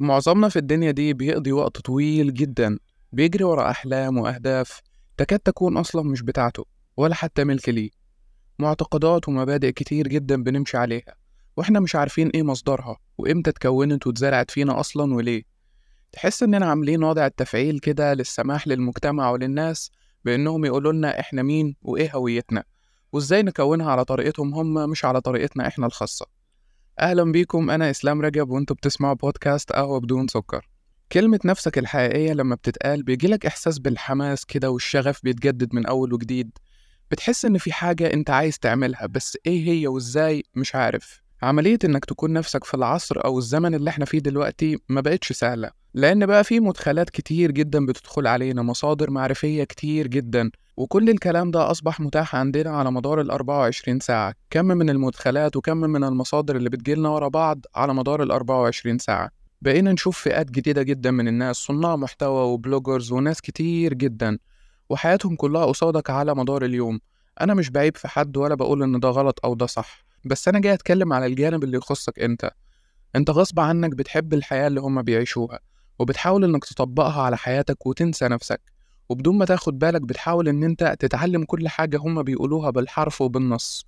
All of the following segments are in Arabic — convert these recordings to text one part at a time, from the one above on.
معظمنا في الدنيا دي بيقضي وقت طويل جدا بيجري ورا أحلام وأهداف تكاد تكون أصلا مش بتاعته ولا حتى ملك ليه. معتقدات ومبادئ كتير جدا بنمشي عليها وإحنا مش عارفين إيه مصدرها وإمتى اتكونت واتزرعت فينا أصلا وليه. تحس إننا عاملين وضع التفعيل كده للسماح للمجتمع وللناس بإنهم يقولوا لنا إحنا مين وإيه هويتنا وإزاي نكونها على طريقتهم هم مش على طريقتنا إحنا الخاصة. أهلا بيكم أنا إسلام رجب وأنتوا بتسمعوا بودكاست قهوة بدون سكر. كلمة نفسك الحقيقية لما بتتقال بيجيلك إحساس بالحماس كده والشغف بيتجدد من أول وجديد. بتحس إن في حاجة أنت عايز تعملها بس إيه هي وإزاي؟ مش عارف. عملية إنك تكون نفسك في العصر أو الزمن اللي إحنا فيه دلوقتي ما بقتش سهلة لأن بقى في مدخلات كتير جدا بتدخل علينا مصادر معرفية كتير جدا. وكل الكلام ده أصبح متاح عندنا على مدار ال 24 ساعة. كم من المدخلات وكم من المصادر اللي بتجيلنا ورا بعض على مدار ال 24 ساعة. بقينا نشوف فئات جديدة جدا من الناس صناع محتوى وبلوجرز وناس كتير جدا وحياتهم كلها قصادك على مدار اليوم. أنا مش بعيب في حد ولا بقول إن ده غلط أو ده صح بس أنا جاي أتكلم على الجانب اللي يخصك أنت. أنت غصب عنك بتحب الحياة اللي هما بيعيشوها وبتحاول إنك تطبقها على حياتك وتنسى نفسك. وبدون ما تاخد بالك بتحاول إن أنت تتعلم كل حاجة هما بيقولوها بالحرف وبالنص.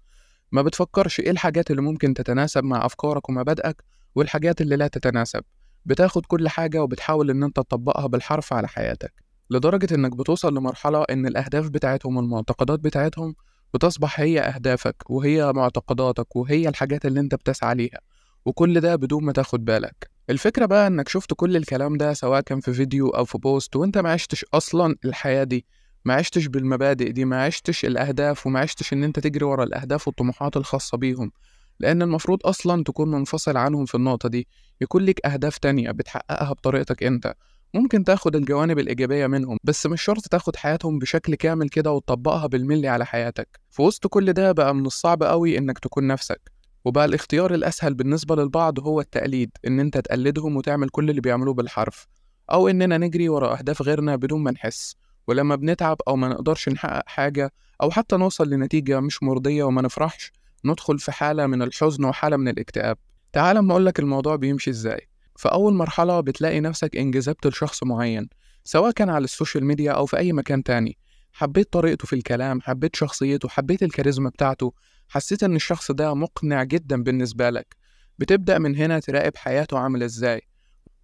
ما بتفكرش إيه الحاجات اللي ممكن تتناسب مع أفكارك ومبادئك والحاجات اللي لا تتناسب. بتاخد كل حاجة وبتحاول إن أنت تطبقها بالحرف على حياتك. لدرجة إنك بتوصل لمرحلة إن الأهداف بتاعتهم والمعتقدات بتاعتهم بتصبح هي أهدافك وهي معتقداتك وهي الحاجات اللي أنت بتسعى ليها. وكل ده بدون ما تاخد بالك. الفكرة بقى إنك شفت كل الكلام ده سواء كان في فيديو أو في بوست وإنت ما عشتش أصلا الحياة دي ما عشتش بالمبادئ دي ما عشتش الأهداف وما عشتش إن أنت تجري ورا الأهداف والطموحات الخاصة بيهم. لأن المفروض أصلا تكون منفصل عنهم في النقطة دي يكون لك أهداف تانية بتحققها بطريقتك أنت. ممكن تاخد الجوانب الإيجابية منهم بس مش شرط تاخد حياتهم بشكل كامل كده وتطبقها بالملي على حياتك. في وسط كل ده بقى من الصعب قوي إنك تكون نفسك. وبقى الاختيار الأسهل بالنسبة للبعض هو التقليد إن أنت تقلدهم وتعمل كل اللي بيعملوه بالحرف أو إننا نجري ورا أهداف غيرنا بدون ما نحس ولما بنتعب أو ما نقدرش نحقق حاجة أو حتى نوصل لنتيجة مش مرضية وما نفرحش ندخل في حالة من الحزن وحالة من الاكتئاب. تعال أما أقولك الموضوع بيمشي إزاي. في أول مرحلة بتلاقي نفسك انجذبت لشخص معين سواء كان على ال social media أو في أي مكان تاني. حبيت طريقته في الكلام حبيت شخصيته حبيت الكاريزما بتاعته حسيت إن الشخص ده مقنع جدا بالنسبة لك. بتبدأ من هنا تراقب حياته عاملة إزاي.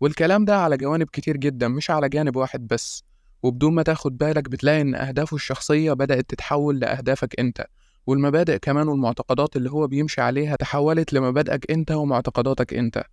والكلام ده على جوانب كتير جدا مش على جانب واحد بس. وبدون ما تاخد بالك بتلاقي إن أهدافه الشخصية بدأت تتحول لأهدافك أنت. والمبادئ كمان والمعتقدات اللي هو بيمشي عليها تحولت لمبادئك أنت ومعتقداتك أنت.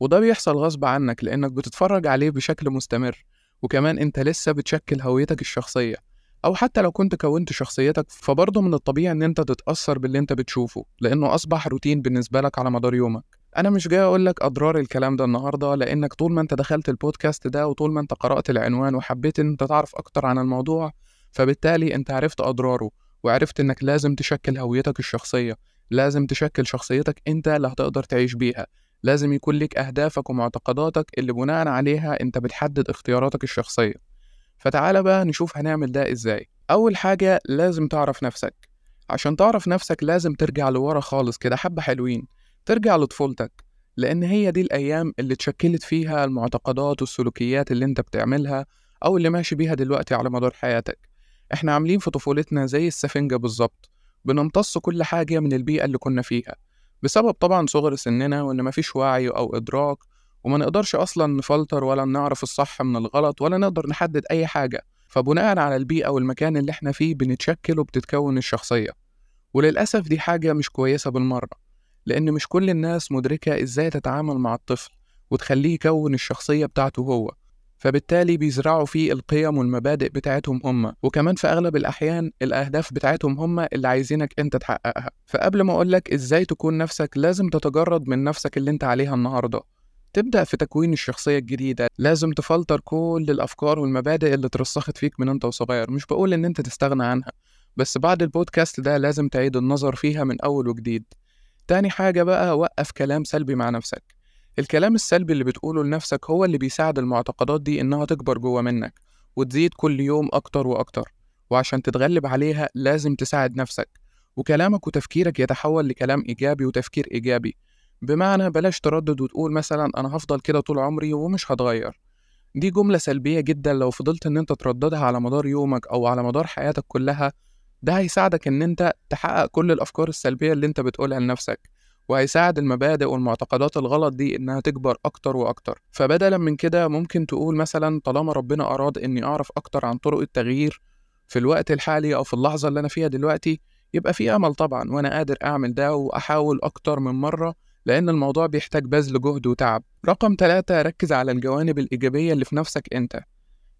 وده بيحصل غصب عنك لأنك بتتفرج عليه بشكل مستمر. وكمان أنت لسه بتشكل هويتك الشخصية. أو حتى لو كنت كونت شخصيتك فبرضه من الطبيعي إن أنت تتأثر باللي أنت بتشوفه لأنه أصبح روتين بالنسبة لك على مدار يومك. أنا مش جاي أقول لك أضرار الكلام ده النهاردة لأنك طول ما أنت دخلت البودكاست ده وطول ما أنت قرأت العنوان وحبيت إن أنت تعرف أكتر عن الموضوع فبالتالي أنت عرفت أضراره وعرفت إنك لازم تشكل هويتك الشخصية لازم تشكل شخصيتك أنت اللي هتقدر تعيش بيها. لازم يكون لك أهدافك ومعتقداتك اللي بناء عليها أنت بتحدد اختياراتك الشخصية. فتعال بقى نشوف هنعمل ده إزاي. أول حاجة لازم تعرف نفسك. عشان تعرف نفسك لازم ترجع لورا خالص كده حبة حلوين. ترجع لطفولتك لأن هي دي الأيام اللي اتشكلت فيها المعتقدات والسلوكيات اللي أنت بتعملها أو اللي ماشي بيها دلوقتي على مدار حياتك. إحنا عاملين في طفولتنا زي السفنجة بالظبط. بنمتص كل حاجة من البيئة اللي كنا فيها. بسبب طبعا صغر سننا وإن مفيش وعي أو إدراك وما نقدرش أصلا نفلتر ولا نعرف الصح من الغلط ولا نقدر نحدد أي حاجة فبناء على البيئة والمكان اللي إحنا فيه بنتشكل وبتتكون الشخصية. وللأسف دي حاجة مش كويسة بالمرة لأن مش كل الناس مدركة إزاي تتعامل مع الطفل وتخليه يكون الشخصية بتاعته هو فبالتالي بيزرعوا فيه القيم والمبادئ بتاعتهم هم. وكمان في أغلب الأحيان الأهداف بتاعتهم هم اللي عايزينك أنت تحققها. فقبل ما أقولك إزاي تكون نفسك لازم تتجرد من نفسك اللي أنت عليها النهاردة. تبدأ في تكوين الشخصية الجديدة. لازم تفلتر كل الأفكار والمبادئ اللي اترسخت فيك من أنت وصغير. مش بقول إن أنت تستغنى عنها بس بعد البودكاست ده لازم تعيد النظر فيها من أول وجديد. تاني حاجة بقى وقف كلام سلبي مع نفسك. الكلام السلبي اللي بتقوله لنفسك هو اللي بيساعد المعتقدات دي إنها تكبر جوه منك وتزيد كل يوم أكتر وأكتر. وعشان تتغلب عليها لازم تساعد نفسك. وكلامك وتفكيرك يتحول لكلام إيجابي وتفكير إيجابي. بمعنى بلاش تردد وتقول مثلا أنا هفضل كده طول عمري ومش هتغير. دي جملة سلبية جدا لو فضلت إن أنت ترددها على مدار يومك أو على مدار حياتك كلها ده هيساعدك إن أنت تحقق كل الأفكار السلبية اللي أنت بتقولها لنفسك وهيساعد المبادئ والمعتقدات الغلط دي إنها تكبر أكتر وأكتر. فبدلا من كده ممكن تقول مثلا طالما ربنا أراد إني أعرف أكتر عن طرق التغيير في الوقت الحالي أو في اللحظة اللي أنا فيها دلوقتي يبقى في أمل طبعا وأنا قادر أعمل ده وأحاول أكتر من مرة لأن الموضوع بيحتاج بذل جهد وتعب. رقم ثلاثة ركز على الجوانب الإيجابية اللي في نفسك أنت.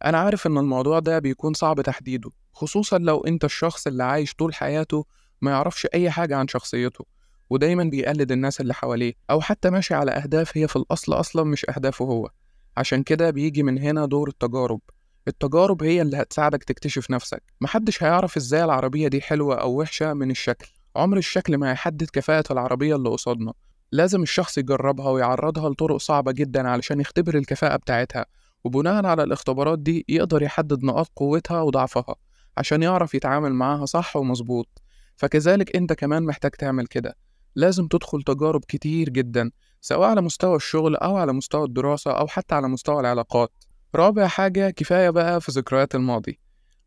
أنا عارف إن الموضوع ده بيكون صعب تحديده خصوصا لو أنت الشخص اللي عايش طول حياته ما يعرفش أي حاجة عن شخصيته ودايما بيقلد الناس اللي حواليه أو حتى ماشي على أهداف هي في الأصل أصلا مش أهدافه هو. عشان كده بيجي من هنا دور التجارب. التجارب هي اللي هتساعدك تكتشف نفسك. محدش هيعرف إزاي العربية دي حلوة أو وحشة من الشكل. عمر الشكل ما هيحدد كفاءة العربية اللي قصادنا. لازم الشخص يجربها ويعرضها لطرق صعبة جدا علشان يختبر الكفاءة بتاعتها وبناء على الاختبارات دي يقدر يحدد نقاط قوتها وضعفها عشان يعرف يتعامل معاها صح ومظبوط. فكذلك أنت كمان محتاج تعمل كده. لازم تدخل تجارب كتير جدا سواء على مستوى الشغل أو على مستوى الدراسة أو حتى على مستوى العلاقات. رابع حاجة كفاية بقى في ذكريات الماضي.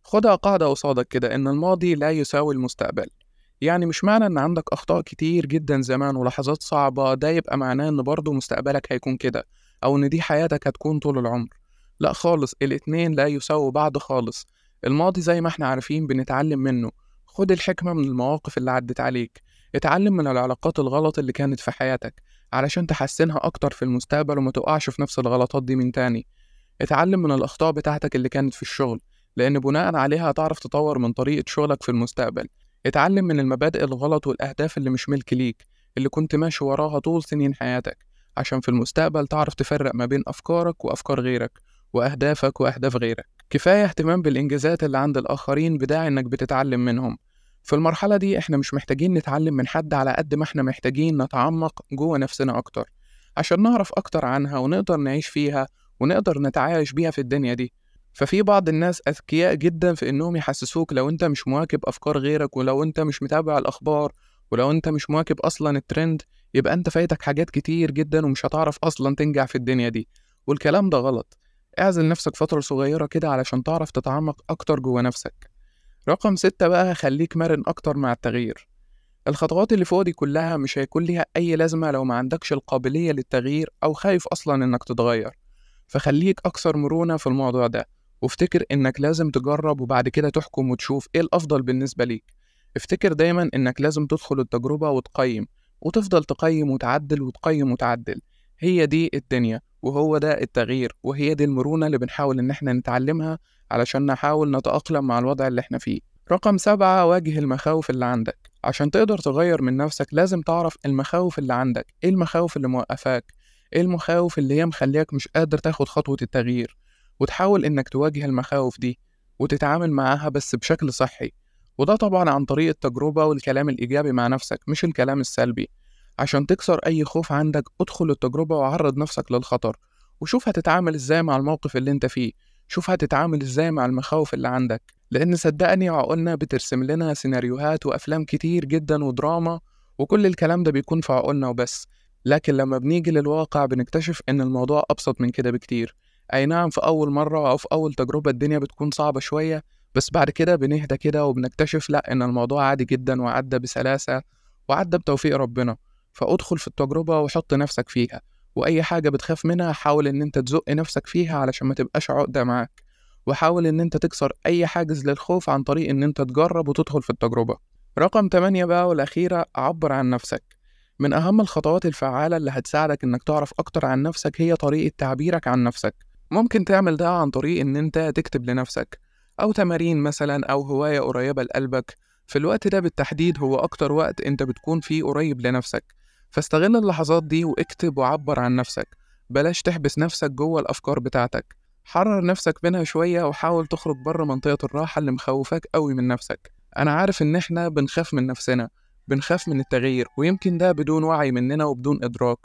خدها قاعدة قصادك كده إن الماضي لا يساوي المستقبل. يعني مش معنى إن عندك أخطاء كتير جدا زمان ولحظات صعبة ده يبقى معناه إن برضه مستقبلك هيكون كده أو إن دي حياتك هتكون طول العمر. لأ خالص الاتنين لا يساووا بعض خالص. الماضي زي ما إحنا عارفين بنتعلم منه. خد الحكمة من المواقف اللي عدت عليك. اتعلم من العلاقات الغلط اللي كانت في حياتك علشان تحسنها أكتر في المستقبل وما تقعش في نفس الغلطات دي من تاني. اتعلم من الأخطاء بتاعتك اللي كانت في الشغل لأن بناء عليها هتعرف تطور من طريقة شغلك في المستقبل. اتعلم من المبادئ الغلط والأهداف اللي مش ملك ليك اللي كنت ماشي وراها طول سنين حياتك عشان في المستقبل تعرف تفرق ما بين أفكارك وأفكار غيرك وأهدافك وأهداف غيرك. كفاية اهتمام بالإنجازات اللي عند الآخرين بداعي إنك بتتعلم منهم. في المرحلة دي إحنا مش محتاجين نتعلم من حد على قد ما إحنا محتاجين نتعمق جوه نفسنا أكتر عشان نعرف أكتر عنها ونقدر نعيش فيها ونقدر نتعايش بيها في الدنيا دي. ففي بعض الناس أذكياء جدا في إنهم يحسسوك لو أنت مش مواكب أفكار غيرك ولو أنت مش متابع الأخبار ولو أنت مش مواكب أصلا الترند يبقى أنت فايتك حاجات كتير جدا ومش هتعرف أصلا تنجح في الدنيا دي. والكلام ده غلط. اعزل نفسك فترة صغيرة كده علشان تعرف تتعمق أكتر جوه نفسك. رقم ستة بقى خليك مرن أكتر مع التغيير. الخطوات اللي فوق دي كلها مش هيكون ليها أي لازمة لو ما عندكش القابلية للتغيير أو خايف أصلا إنك تتغير. فخليك أكثر مرونة في الموضوع ده. وافتكر إنك لازم تجرب وبعد كده تحكم وتشوف إيه الأفضل بالنسبة ليك. افتكر دايما إنك لازم تدخل التجربة وتقيم وتفضل تقيم وتعدل وتقيم وتعدل. هي دي الدنيا وهو ده التغيير وهي دي المرونة اللي بنحاول إن إحنا نتعلمها علشان نحاول نتأقلم مع الوضع اللي إحنا فيه. رقم سبعة واجه المخاوف اللي عندك. عشان تقدر تغير من نفسك لازم تعرف المخاوف اللي عندك. إيه المخاوف اللي موقفاك؟ إيه المخاوف اللي هي مخليك مش قادر تاخد خطوة التغيير؟ وتحاول إنك تواجه المخاوف دي وتتعامل معاها بس بشكل صحي. وده طبعا عن طريق التجربة والكلام الإيجابي مع نفسك مش الكلام السلبي. عشان تكسر أي خوف عندك ادخل التجربة وعرض نفسك للخطر. وشوف هتتعامل إزاي مع الموقف اللي أنت فيه. شوف هتتعامل إزاي مع المخاوف اللي عندك. لأن صدقني عقولنا بترسم لنا سيناريوهات وأفلام كتير جدا ودراما وكل الكلام ده بيكون في عقولنا وبس. لكن لما بنيجي للواقع بنكتشف إن الموضوع أبسط من كده بكتير. أي نعم في أول مرة أو في أول تجربة الدنيا بتكون صعبة شوية بس بعد كده بنهدى كده وبنكتشف لأ إن الموضوع عادي جدا وعدى بسلاسة وعدى بتوفيق ربنا. فأدخل في التجربة وحط نفسك فيها وأي حاجة بتخاف منها حاول إن أنت تزق نفسك فيها علشان ما تبقاش عقدة معاك. وحاول إن أنت تكسر أي حاجز للخوف عن طريق إن أنت تجرب وتدخل في التجربة. رقم 8 بقى والأخيرة عبر عن نفسك. من أهم الخطوات الفعالة اللي هتساعدك إنك تعرف أكتر عن نفسك هي طريقة تعبيرك عن نفسك. ممكن تعمل ده عن طريق إن أنت تكتب لنفسك أو تمارين مثلا أو هواية قريبة لقلبك. في الوقت ده بالتحديد هو أكتر وقت أنت بتكون فيه قريب لنفسك. فاستغل اللحظات دي واكتب وعبر عن نفسك. بلاش تحبس نفسك جوه الأفكار بتاعتك. حرر نفسك منها شوية وحاول تخرج بره منطقة الراحة اللي مخوفاك قوي من نفسك. أنا عارف إن إحنا بنخاف من نفسنا بنخاف من التغيير ويمكن ده بدون وعي مننا وبدون إدراك.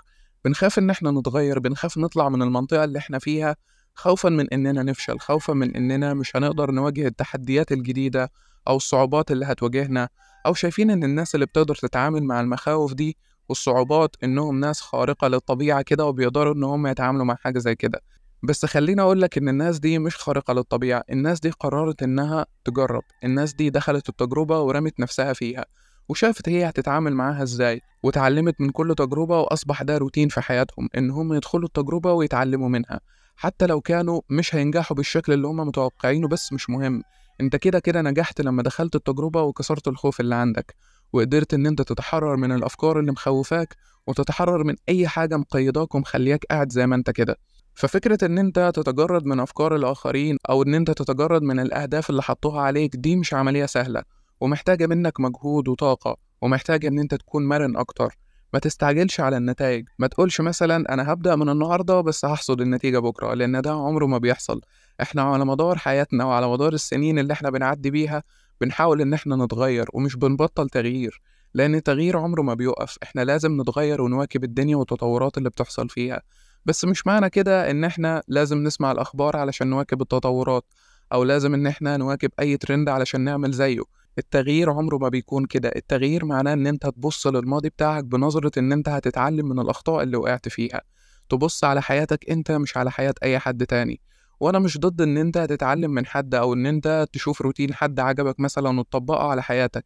بنخاف إن إحنا نتغير بنخاف نطلع من المنطقة اللي إحنا فيها خوفا من إننا نفشل خوفا من إننا مش هنقدر نواجه التحديات الجديدة أو الصعوبات اللي هتواجهنا أو شايفين إن الناس اللي بتقدر تتعامل مع المخاوف دي والصعوبات إنهم ناس خارقة للطبيعة كده وبيقدروا إن هم يتعاملوا مع حاجة زي كده. بس خليني أقول لك إن الناس دي مش خارقة للطبيعة الناس دي قررت إنها تجرب الناس دي دخلت التجربة ورمت نفسها فيها. وشافت هي هتتعامل معاها إزاي وتعلمت من كل تجربة وأصبح ده روتين في حياتهم إن هم يدخلوا التجربة ويتعلموا منها. حتى لو كانوا مش هينجحوا بالشكل اللي هم متوقعينه بس مش مهم. أنت كده كده نجحت لما دخلت التجربة وكسرت الخوف اللي عندك وقدرت إن أنت تتحرر من الأفكار اللي مخوفاك وتتحرر من أي حاجة مقيداك ومخلياك قاعد زي ما أنت كده. ففكرة إن أنت تتجرد من أفكار الآخرين أو إن أنت تتجرد من الأهداف اللي حطوها عليك دي مش عملية سهلة. ومحتاجة منك مجهود وطاقة ومحتاجة إن أنت تكون مرن أكتر. ما تستعجلش على النتائج. ما تقولش مثلا أنا هبدأ من النهاردة بس هحصد النتيجة بكرة لأن ده عمره ما بيحصل. إحنا على مدار حياتنا وعلى مدار السنين اللي إحنا بنعدي بيها بنحاول إن إحنا نتغير ومش بنبطل تغيير لأن التغيير عمره ما بيقف إحنا لازم نتغير ونواكب الدنيا والتطورات اللي بتحصل فيها. بس مش معنى كده إن إحنا لازم نسمع الأخبار علشان نواكب التطورات أو لازم إن إحنا نواكب أي ترند علشان نعمل زيه. التغيير عمره ما بيكون كده. التغيير معناه إن أنت تبص للماضي بتاعك بنظرة إن أنت هتتعلم من الأخطاء اللي وقعت فيها. تبص على حياتك أنت مش على حياة أي حد تاني. وأنا مش ضد إن أنت تتعلم من حد أو إن أنت تشوف روتين حد عجبك مثلا وتطبقه على حياتك.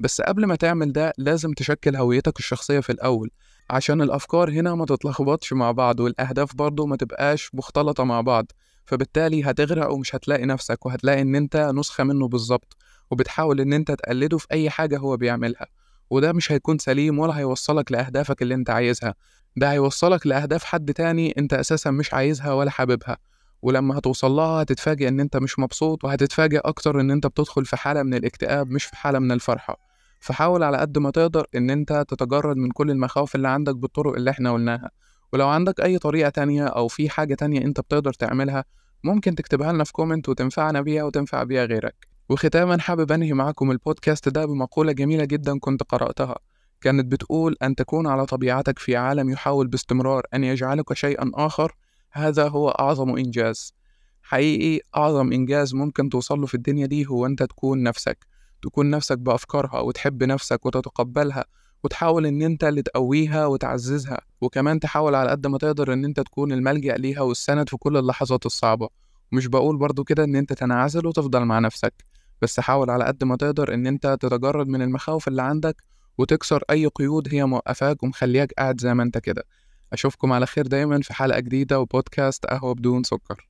بس قبل ما تعمل ده لازم تشكل هويتك الشخصية في الأول عشان الأفكار هنا ما تتلخبطش مع بعض والأهداف برضه ما تبقاش مختلطة مع بعض. فبالتالي هتغرق ومش هتلاقي نفسك وهتلاقي إن أنت نسخة منه بالظبط. وبتحاول إن أنت تقلده في أي حاجة هو بيعملها. وده مش هيكون سليم ولا هيوصلك لأهدافك اللي أنت عايزها. ده هيوصلك لأهداف حد تاني أنت أساسا مش عايزها ولا حاببها. ولما هتوصل لها هتتفاجئ إن أنت مش مبسوط وهتتفاجئ أكتر إن أنت بتدخل في حالة من الاكتئاب مش في حالة من الفرحة. فحاول على قد ما تقدر إن أنت تتجرد من كل المخاوف اللي عندك بالطرق اللي إحنا قلناها. ولو عندك أي طريقة تانية أو في حاجة تانية أنت بتقدر تعملها ممكن تكتبها لنا في كومنت وتنفعنا بيها وتنفع بيها غيرك. وختاما حابب أنهي معاكم البودكاست ده بمقولة جميلة جدا كنت قرأتها. كانت بتقول أن تكون على طبيعتك في عالم يحاول باستمرار أن يجعلك شيئا آخر هذا هو أعظم إنجاز. حقيقي أعظم إنجاز ممكن توصله في الدنيا دي هو أنت تكون نفسك تكون نفسك بأفكارها وتحب نفسك وتتقبلها وتحاول إن أنت اللي تقويها وتعززها وكمان تحاول على قد ما تقدر إن أنت تكون الملجأ ليها والسند في كل اللحظات الصعبة. ومش بقول برضو كده إن أنت تنعزل وتفضل مع نفسك بس حاول على قد ما تقدر إن أنت تتجرد من المخاوف اللي عندك وتكسر أي قيود هي موقفاك ومخلياك قاعد زي ما أنت كده. أشوفكم على خير دايما في حلقة جديدة وبودكاست قهوة بدون سكر.